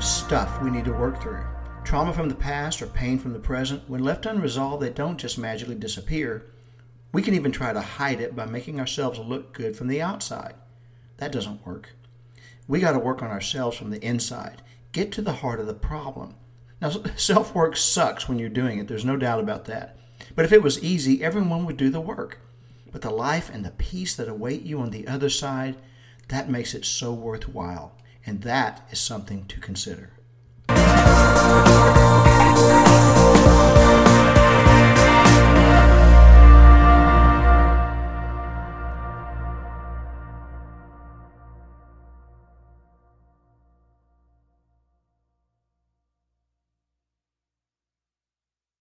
stuff we need to work through. Trauma from the past or pain from the present, when left unresolved, they don't just magically disappear. We can even try to hide it by making ourselves look good from the outside. That doesn't work. We got to work on ourselves from the inside. Get to the heart of the problem. Now, self work sucks when you're doing it, there's no doubt about that. But if it was easy, everyone would do the work. But the life and the peace that await you on the other side, that makes it so worthwhile. And that is something to consider.